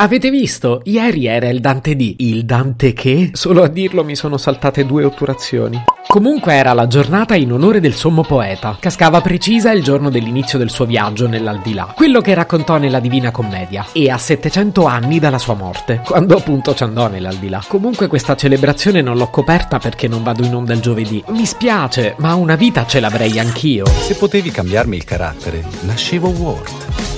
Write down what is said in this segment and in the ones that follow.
Avete visto? Ieri era il Dante D. Il Dante che? Solo a dirlo mi sono saltate due otturazioni. Comunque era la giornata in onore del sommo poeta. Cascava precisa il giorno dell'inizio del suo viaggio nell'aldilà, quello che raccontò nella Divina Commedia, e a 700 anni dalla sua morte, quando appunto ci andò nell'aldilà. Comunque questa celebrazione non l'ho coperta perché non vado in onda il giovedì. Mi spiace, ma una vita ce l'avrei anch'io. Se potevi cambiarmi il carattere, nascevo Ward.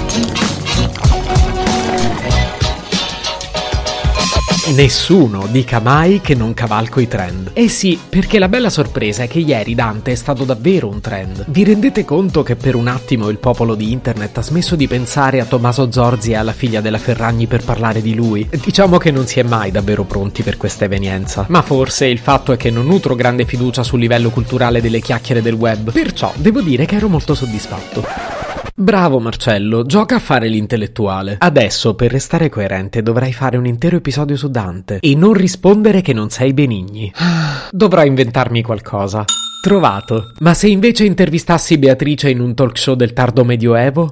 Nessuno dica mai che non cavalco i trend. Eh sì, perché la bella sorpresa è che ieri Dante è stato davvero un trend. Vi rendete conto che per un attimo il popolo di internet ha smesso di pensare a Tommaso Zorzi e alla figlia della Ferragni per parlare di lui? Diciamo che non si è mai davvero pronti per questa evenienza. Ma forse il fatto è che non nutro grande fiducia sul livello culturale delle chiacchiere del web. Perciò devo dire che ero molto soddisfatto. Bravo Marcello, gioca a fare l'intellettuale. Adesso, per restare coerente, dovrai fare un intero episodio su Dante e non rispondere che non sei Benigni. Dovrò inventarmi qualcosa. Trovato. Ma se invece intervistassi Beatrice in un talk show del tardo medioevo?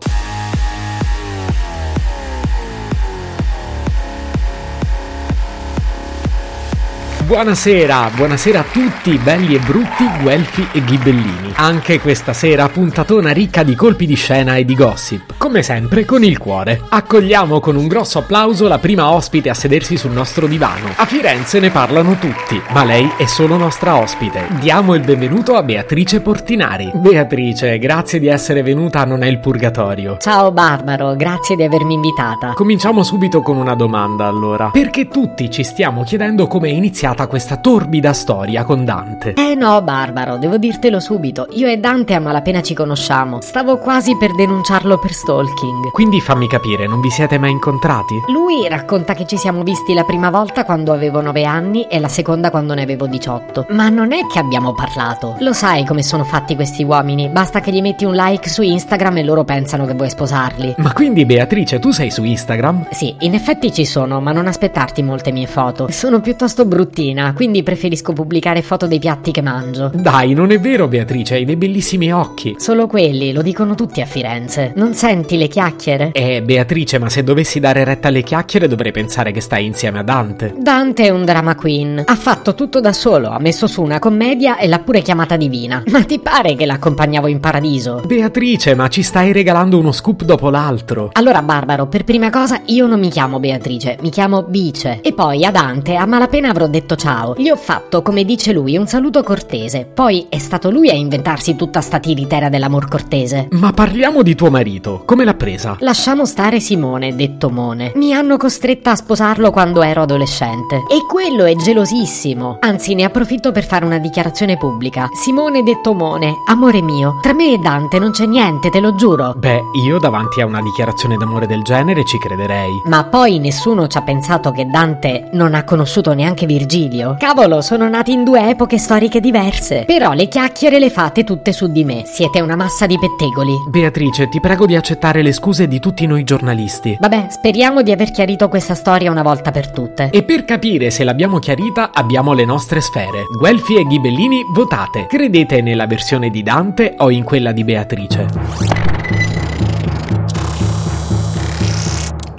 Buonasera, buonasera a tutti, belli e brutti, guelfi e ghibellini. Anche questa sera puntatona ricca di colpi di scena e di gossip. Come sempre con il cuore. Accogliamo con un grosso applauso la prima ospite a sedersi sul nostro divano. A Firenze ne parlano tutti, ma lei è solo nostra ospite. Diamo il benvenuto a Beatrice Portinari. Beatrice, grazie di essere venuta a Non è il Purgatorio. Ciao Barbaro, grazie di avermi invitata. Cominciamo subito con una domanda allora. Perché tutti ci stiamo chiedendo come è iniziata questa torbida storia con Dante? Eh no, Barbaro, devo dirtelo subito. Io e Dante a malapena ci conosciamo. Stavo quasi per denunciarlo per stalking. Quindi fammi capire, non vi siete mai incontrati? Lui racconta che ci siamo visti la prima volta quando avevo 9 anni e la seconda quando ne avevo 18. Ma non è che abbiamo parlato. Lo sai come sono fatti questi uomini. Basta che gli metti un like su Instagram e loro pensano che vuoi sposarli. Ma quindi Beatrice, tu sei su Instagram? Sì, in effetti ci sono, ma non aspettarti molte mie foto. Sono piuttosto bruttine quindi preferisco pubblicare foto dei piatti che mangio. Dai, non è vero Beatrice, hai dei bellissimi occhi. Solo quelli, lo dicono tutti a Firenze. Non senti le chiacchiere? Eh, Beatrice, ma se dovessi dare retta alle chiacchiere dovrei pensare che stai insieme a Dante. Dante è un drama queen. Ha fatto tutto da solo, ha messo su una commedia e l'ha pure chiamata divina. Ma ti pare che l'accompagnavo in paradiso? Beatrice, ma ci stai regalando uno scoop dopo l'altro. Allora, Barbaro, per prima cosa io non mi chiamo Beatrice, mi chiamo Bice. E poi a Dante a malapena avrò detto ciao. Gli ho fatto, come dice lui, un saluto cortese. Poi è stato lui a inventarsi tutta sta tiritera dell'amor cortese. Ma parliamo di tuo marito, come l'ha presa? Lasciamo stare Simone, detto Mone. Mi hanno costretta a sposarlo quando ero adolescente. E quello è gelosissimo. Anzi, ne approfitto per fare una dichiarazione pubblica. Simone, detto Mone, amore mio, tra me e Dante non c'è niente, te lo giuro. Beh, io davanti a una dichiarazione d'amore del genere ci crederei. Ma poi nessuno ci ha pensato che Dante non ha conosciuto neanche Virgilio. Cavolo, sono nati in due epoche storiche diverse. Però le chiacchiere le fate tutte su di me. Siete una massa di pettegoli. Beatrice, ti prego di accettare le scuse di tutti noi giornalisti. Vabbè, speriamo di aver chiarito questa storia una volta per tutte. E per capire se l'abbiamo chiarita abbiamo le nostre sfere. Guelfi e Ghibellini, votate. Credete nella versione di Dante o in quella di Beatrice?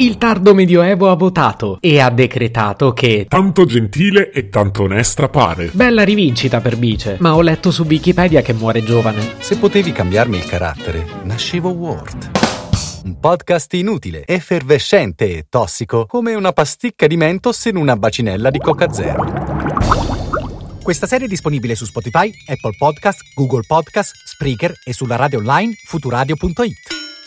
Il tardo medioevo ha votato e ha decretato che Tanto gentile e tanto onesta pare. Bella rivincita per Bice, ma ho letto su Wikipedia che muore giovane. Se potevi cambiarmi il carattere, nascevo Ward. Un podcast inutile, effervescente e tossico, come una pasticca di mentos in una bacinella di Coca Zero. Questa serie è disponibile su Spotify, Apple Podcast, Google Podcast, Spreaker e sulla radio online futuradio.it.